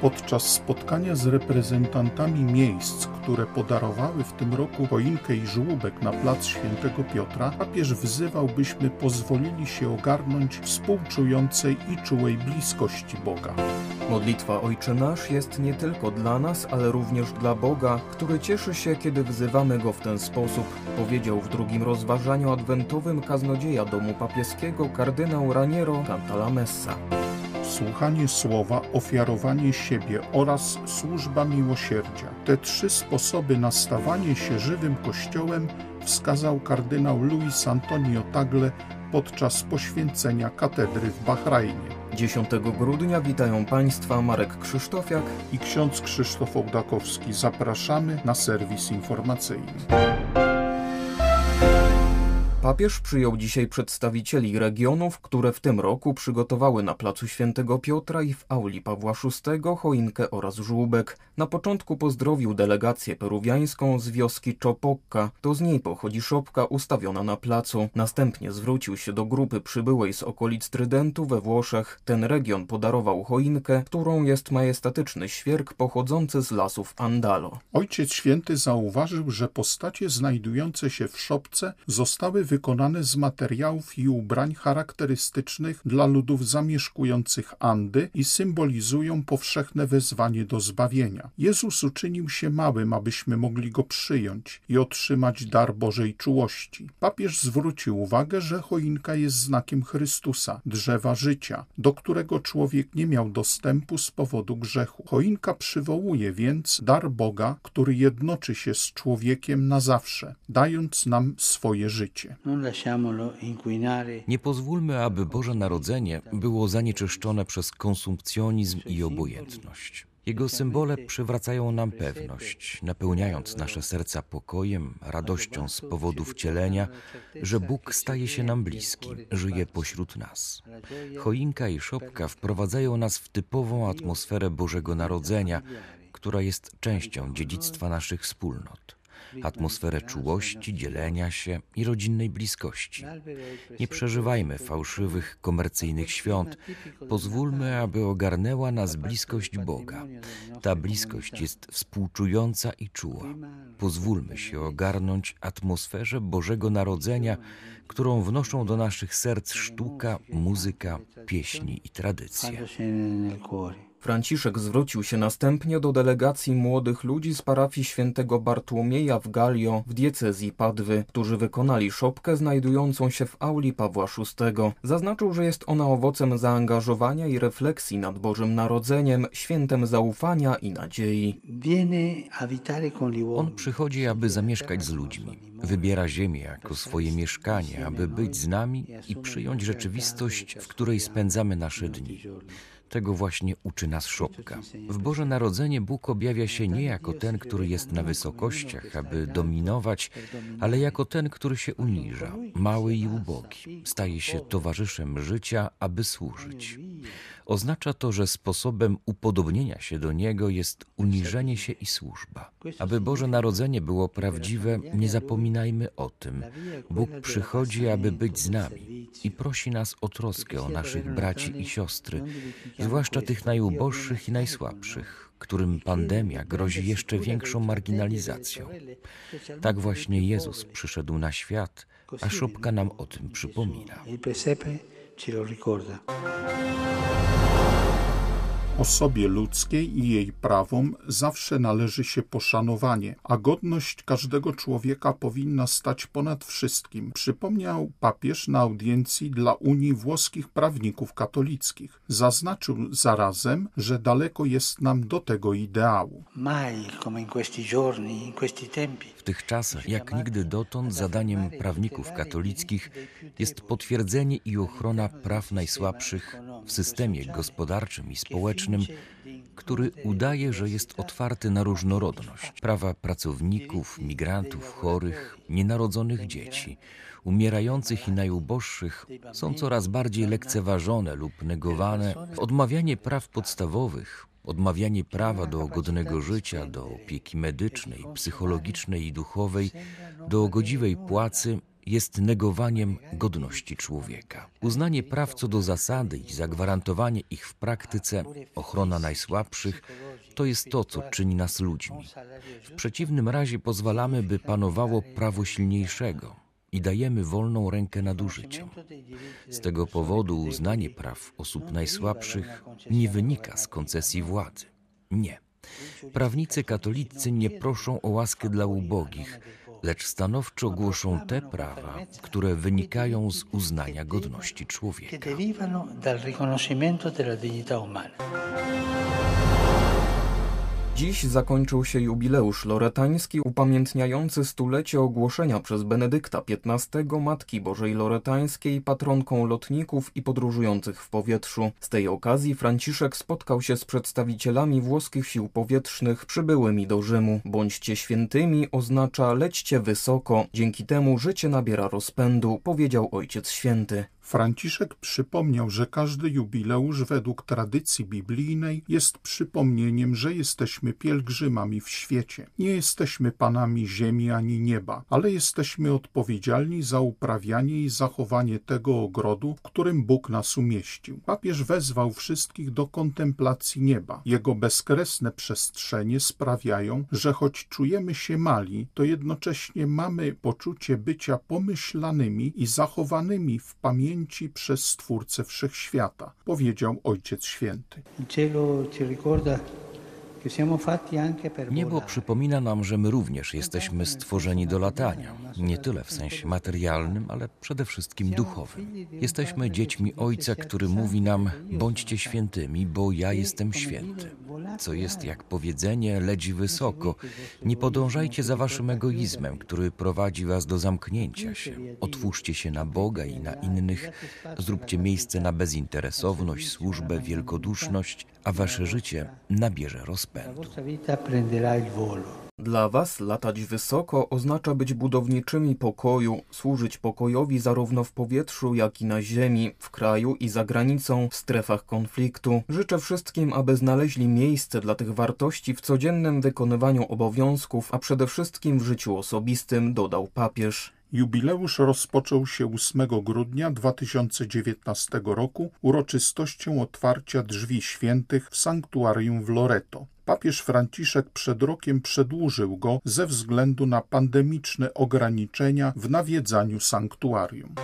Podczas spotkania z reprezentantami miejsc, które podarowały w tym roku choinkę i żłóbek na plac Świętego Piotra, papież wzywał, byśmy pozwolili się ogarnąć współczującej i czułej bliskości Boga. Modlitwa Ojcze Nasz jest nie tylko dla nas, ale również dla Boga, który cieszy się, kiedy wzywamy Go w ten sposób, powiedział w drugim rozważaniu adwentowym kaznodzieja domu papieskiego kardynał Raniero Cantalamessa. Słuchanie słowa, ofiarowanie siebie oraz służba miłosierdzia. Te trzy sposoby na stawanie się żywym Kościołem wskazał kardynał Luis Antonio Tagle podczas poświęcenia katedry w Bahrajnie. 10 grudnia witają Państwa Marek Krzysztofiak i ksiądz Krzysztof Ołdakowski. Zapraszamy na serwis informacyjny. Papież przyjął dzisiaj przedstawicieli regionów, które w tym roku przygotowały na placu Świętego Piotra i w auli Pawła VI choinkę oraz żłóbek. Na początku pozdrowił delegację peruwiańską z wioski Czopokka. To z niej pochodzi szopka ustawiona na placu. Następnie zwrócił się do grupy przybyłej z okolic Trydentu we Włoszech. Ten region podarował choinkę, którą jest majestatyczny świerk pochodzący z lasów Andalo. Ojciec Święty zauważył, że postacie znajdujące się w szopce zostały wykonane z materiałów i ubrań charakterystycznych dla ludów zamieszkujących Andy i symbolizują powszechne wezwanie do zbawienia. Jezus uczynił się małym, abyśmy mogli go przyjąć i otrzymać dar Bożej czułości. Papież zwrócił uwagę, że choinka jest znakiem Chrystusa, drzewa życia, do którego człowiek nie miał dostępu z powodu grzechu. Choinka przywołuje więc dar Boga, który jednoczy się z człowiekiem na zawsze, dając nam swoje życie. Nie pozwólmy, aby Boże Narodzenie było zanieczyszczone przez konsumpcjonizm i obojętność. Jego symbole przywracają nam pewność, napełniając nasze serca pokojem, radością z powodu wcielenia, że Bóg staje się nam bliski, żyje pośród nas. Choinka i szopka wprowadzają nas w typową atmosferę Bożego Narodzenia, która jest częścią dziedzictwa naszych wspólnot atmosferę czułości, dzielenia się i rodzinnej bliskości. Nie przeżywajmy fałszywych, komercyjnych świąt. Pozwólmy, aby ogarnęła nas bliskość Boga. Ta bliskość jest współczująca i czuła. Pozwólmy się ogarnąć atmosferze Bożego Narodzenia, którą wnoszą do naszych serc sztuka, muzyka, pieśni i tradycje. Franciszek zwrócił się następnie do delegacji młodych ludzi z parafii świętego Bartłomieja w Galio w diecezji Padwy, którzy wykonali szopkę znajdującą się w auli Pawła VI. Zaznaczył, że jest ona owocem zaangażowania i refleksji nad Bożym Narodzeniem, świętem zaufania i nadziei. On przychodzi, aby zamieszkać z ludźmi. Wybiera ziemię jako swoje mieszkanie, aby być z nami i przyjąć rzeczywistość, w której spędzamy nasze dni. Tego właśnie uczy nas szopka. W Boże Narodzenie Bóg objawia się nie jako ten, który jest na wysokościach, aby dominować, ale jako ten, który się uniża, mały i ubogi. Staje się towarzyszem życia, aby służyć. Oznacza to, że sposobem upodobnienia się do Niego jest uniżenie się i służba. Aby Boże Narodzenie było prawdziwe, nie zapominajmy o tym. Bóg przychodzi, aby być z nami i prosi nas o troskę o naszych braci i siostry, zwłaszcza tych najuboższych i najsłabszych, którym pandemia grozi jeszcze większą marginalizacją. Tak właśnie Jezus przyszedł na świat, a szopka nam o tym przypomina. Osobie ludzkiej i jej prawom zawsze należy się poszanowanie, a godność każdego człowieka powinna stać ponad wszystkim, przypomniał papież na audiencji dla Unii Włoskich Prawników Katolickich. Zaznaczył zarazem, że daleko jest nam do tego ideału. Czasach, jak nigdy dotąd, zadaniem prawników katolickich jest potwierdzenie i ochrona praw najsłabszych w systemie gospodarczym i społecznym, który udaje, że jest otwarty na różnorodność. Prawa pracowników, migrantów, chorych, nienarodzonych dzieci, umierających i najuboższych są coraz bardziej lekceważone lub negowane. Odmawianie praw podstawowych Odmawianie prawa do godnego życia, do opieki medycznej, psychologicznej i duchowej, do godziwej płacy jest negowaniem godności człowieka. Uznanie praw co do zasady i zagwarantowanie ich w praktyce, ochrona najsłabszych, to jest to, co czyni nas ludźmi. W przeciwnym razie pozwalamy, by panowało prawo silniejszego i dajemy wolną rękę nadużyciom. Z tego powodu uznanie praw osób najsłabszych nie wynika z koncesji władzy. Nie. Prawnicy katolicy nie proszą o łaskę dla ubogich, lecz stanowczo głoszą te prawa, które wynikają z uznania godności człowieka. Dziś zakończył się jubileusz loretański upamiętniający stulecie ogłoszenia przez Benedykta XV Matki Bożej Loretańskiej patronką lotników i podróżujących w powietrzu. Z tej okazji Franciszek spotkał się z przedstawicielami włoskich sił powietrznych przybyłymi do Rzymu. Bądźcie świętymi oznacza lećcie wysoko, dzięki temu życie nabiera rozpędu, powiedział Ojciec Święty. Franciszek przypomniał, że każdy jubileusz według tradycji biblijnej jest przypomnieniem, że jesteśmy pielgrzymami w świecie. Nie jesteśmy panami ziemi ani nieba, ale jesteśmy odpowiedzialni za uprawianie i zachowanie tego ogrodu, w którym Bóg nas umieścił. Papież wezwał wszystkich do kontemplacji nieba. Jego bezkresne przestrzenie sprawiają, że choć czujemy się mali, to jednocześnie mamy poczucie bycia pomyślanymi i zachowanymi w pamięci przez Stwórcę Wszechświata, powiedział Ojciec Święty. Niebo przypomina nam, że my również jesteśmy stworzeni do latania, nie tyle w sensie materialnym, ale przede wszystkim duchowym. Jesteśmy dziećmi Ojca, który mówi nam: bądźcie świętymi, bo ja jestem święty. Co jest jak powiedzenie, leci wysoko. Nie podążajcie za waszym egoizmem, który prowadzi was do zamknięcia się. Otwórzcie się na Boga i na innych. Zróbcie miejsce na bezinteresowność, służbę, wielkoduszność, a wasze życie nabierze rozpędu. Dla Was latać wysoko oznacza być budowniczymi pokoju, służyć pokojowi zarówno w powietrzu, jak i na ziemi, w kraju i za granicą, w strefach konfliktu. Życzę wszystkim, aby znaleźli miejsce dla tych wartości w codziennym wykonywaniu obowiązków, a przede wszystkim w życiu osobistym, dodał papież. Jubileusz rozpoczął się 8 grudnia 2019 roku uroczystością otwarcia drzwi świętych w sanktuarium w Loreto. Papież Franciszek przed rokiem przedłużył go ze względu na pandemiczne ograniczenia w nawiedzaniu sanktuarium.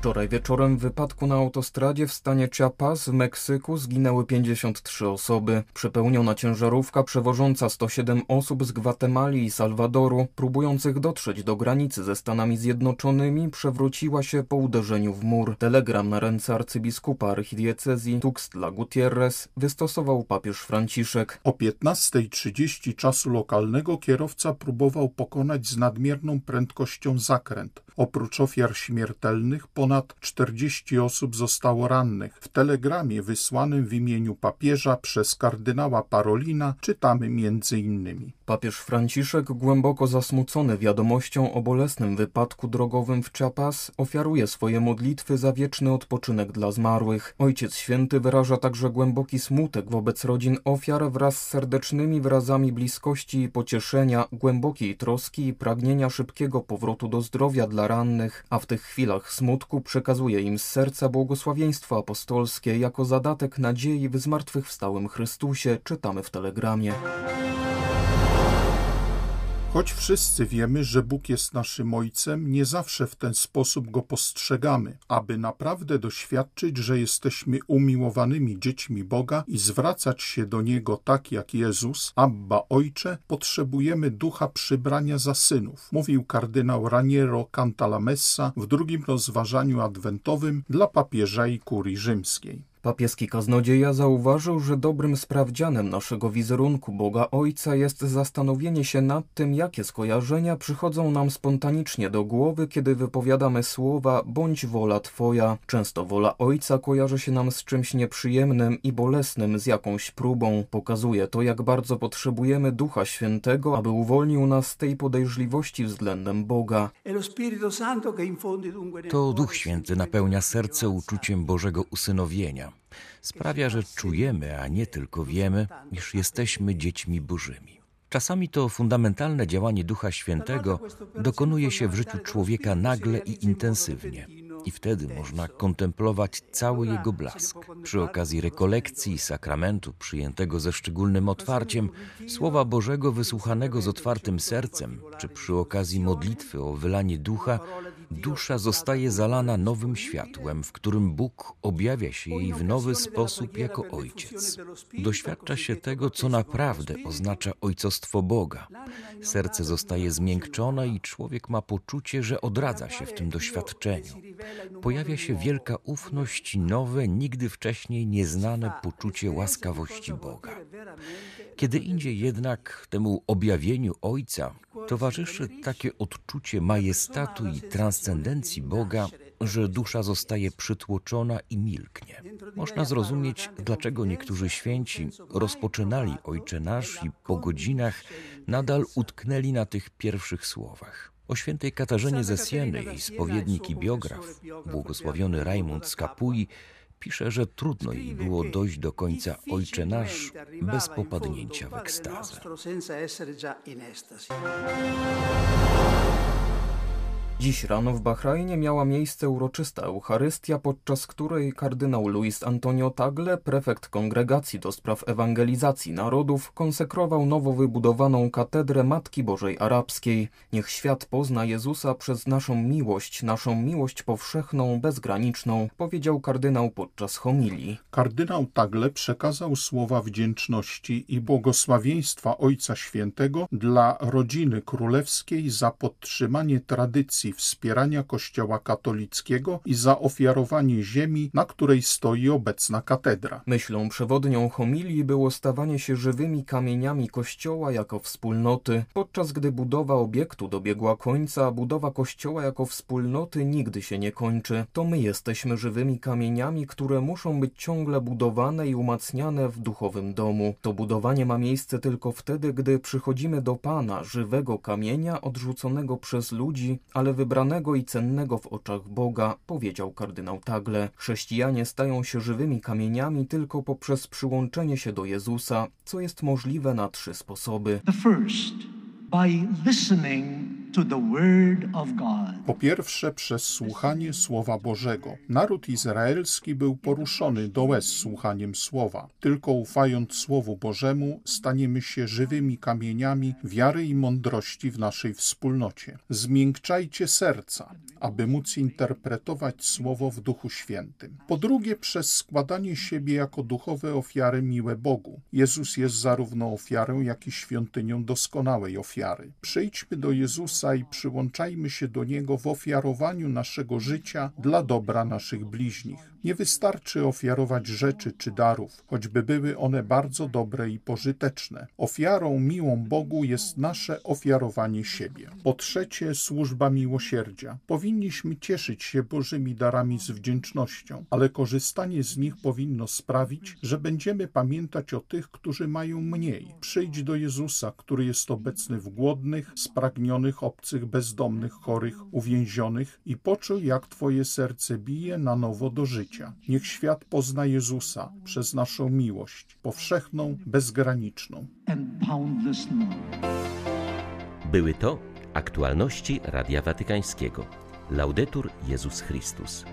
Wczoraj wieczorem w wypadku na autostradzie w stanie Chiapas w Meksyku zginęły 53 osoby. Przepełniona ciężarówka przewożąca 107 osób z Gwatemali i Salwadoru, próbujących dotrzeć do granicy ze Stanami Zjednoczonymi, przewróciła się po uderzeniu w mur. Telegram na ręce arcybiskupa archidiecezji Tuxtla Gutierrez wystosował papież Franciszek. O 15.30 czasu lokalnego kierowca próbował pokonać z nadmierną prędkością zakręt. Oprócz ofiar śmiertelnych ponad 40 osób zostało rannych. W telegramie wysłanym w imieniu papieża przez kardynała Parolina czytamy innymi. Papież Franciszek, głęboko zasmucony wiadomością o bolesnym wypadku drogowym w Chiapas, ofiaruje swoje modlitwy za wieczny odpoczynek dla zmarłych. Ojciec Święty wyraża także głęboki smutek wobec rodzin ofiar wraz z serdecznymi wyrazami bliskości i pocieszenia, głębokiej troski i pragnienia szybkiego powrotu do zdrowia dla rannych, a w tych chwilach smutku przekazuje im z serca błogosławieństwo apostolskie jako zadatek nadziei w zmartwychwstałym Chrystusie, czytamy w telegramie. Choć wszyscy wiemy, że Bóg jest naszym Ojcem, nie zawsze w ten sposób go postrzegamy. Aby naprawdę doświadczyć, że jesteśmy umiłowanymi dziećmi Boga i zwracać się do Niego tak jak Jezus, Abba Ojcze, potrzebujemy ducha przybrania za synów, mówił kardynał Raniero Cantalamessa w drugim rozważaniu adwentowym dla papieża i kurii rzymskiej. Papieski kaznodzieja zauważył, że dobrym sprawdzianem naszego wizerunku Boga Ojca jest zastanowienie się nad tym, jakie skojarzenia przychodzą nam spontanicznie do głowy, kiedy wypowiadamy słowa bądź wola Twoja. Często wola Ojca kojarzy się nam z czymś nieprzyjemnym i bolesnym, z jakąś próbą. Pokazuje to, jak bardzo potrzebujemy Ducha Świętego, aby uwolnił nas z tej podejrzliwości względem Boga. To Duch Święty napełnia serce uczuciem Bożego usynowienia Sprawia, że czujemy, a nie tylko wiemy, iż jesteśmy dziećmi Bożymi. Czasami to fundamentalne działanie Ducha Świętego dokonuje się w życiu człowieka nagle i intensywnie. I wtedy można kontemplować cały jego blask. Przy okazji rekolekcji, sakramentu przyjętego ze szczególnym otwarciem, Słowa Bożego wysłuchanego z otwartym sercem, czy przy okazji modlitwy o wylanie ducha, dusza zostaje zalana nowym światłem, w którym Bóg objawia się jej w nowy sposób jako Ojciec. Doświadcza się tego, co naprawdę oznacza ojcostwo Boga. Serce zostaje zmiękczone i człowiek ma poczucie, że odradza się w tym doświadczeniu. Pojawia się wielka ufność i nowe, nigdy wcześniej nieznane poczucie łaskawości Boga. Kiedy indziej jednak temu objawieniu Ojca towarzyszy takie odczucie majestatu i transcendencji Boga, że dusza zostaje przytłoczona i milknie. Można zrozumieć, dlaczego niektórzy święci rozpoczynali Ojcze Nasz i po godzinach nadal utknęli na tych pierwszych słowach. O świętej Katarzynie ze Sieny, jej spowiednik i biograf, błogosławiony Rajmund z Kapui, pisze, że trudno jej było dojść do końca Ojcze Nasz bez popadnięcia w ekstazę. Dziś rano w Bahrajnie miała miejsce uroczysta Eucharystia, podczas której kardynał Luis Antonio Tagle, prefekt Kongregacji do Spraw Ewangelizacji Narodów, konsekrował nowo wybudowaną katedrę Matki Bożej Arabskiej. Niech świat pozna Jezusa przez naszą miłość, naszą miłość powszechną, bezgraniczną, powiedział kardynał podczas homilii. Kardynał Tagle przekazał słowa wdzięczności i błogosławieństwa Ojca Świętego dla rodziny królewskiej za podtrzymanie tradycji wspierania Kościoła katolickiego i za ofiarowanie ziemi, na której stoi obecna katedra. Myślą przewodnią homilii było stawanie się żywymi kamieniami Kościoła jako wspólnoty, podczas gdy budowa obiektu dobiegła końca, budowa Kościoła jako wspólnoty nigdy się nie kończy. To my jesteśmy żywymi kamieniami, które muszą być ciągle budowane i umacniane w duchowym domu. To budowanie ma miejsce tylko wtedy, gdy przychodzimy do Pana, żywego kamienia odrzuconego przez ludzi, ale wybranego i cennego w oczach Boga, powiedział kardynał Tagle. Chrześcijanie stają się żywymi kamieniami tylko poprzez przyłączenie się do Jezusa, co jest możliwe na trzy sposoby. The first, by listening Po pierwsze, przez słuchanie Słowa Bożego. Naród izraelski był poruszony do łez słuchaniem Słowa. Tylko ufając Słowu Bożemu, staniemy się żywymi kamieniami wiary i mądrości w naszej wspólnocie. Zmiękczajcie serca, aby móc interpretować Słowo w Duchu Świętym. Po drugie, przez składanie siebie jako duchowe ofiary miłe Bogu. Jezus jest zarówno ofiarą, jak i świątynią doskonałej ofiary. Przyjdźmy do Jezusa i przyłączajmy się do Niego w ofiarowaniu naszego życia dla dobra naszych bliźnich. Nie wystarczy ofiarować rzeczy czy darów, choćby były one bardzo dobre i pożyteczne. Ofiarą miłą Bogu jest nasze ofiarowanie siebie. Po trzecie, służba miłosierdzia. Powinniśmy cieszyć się Bożymi darami z wdzięcznością, ale korzystanie z nich powinno sprawić, że będziemy pamiętać o tych, którzy mają mniej. Przyjdź do Jezusa, który jest obecny w głodnych, spragnionych, obcych, bezdomnych, chorych, uwięzionych i poczuj, jak Twoje serce bije na nowo do życia. Niech świat pozna Jezusa przez naszą miłość, powszechną, bezgraniczną. Były to aktualności Radia Watykańskiego. Laudetur Jezus Chrystus.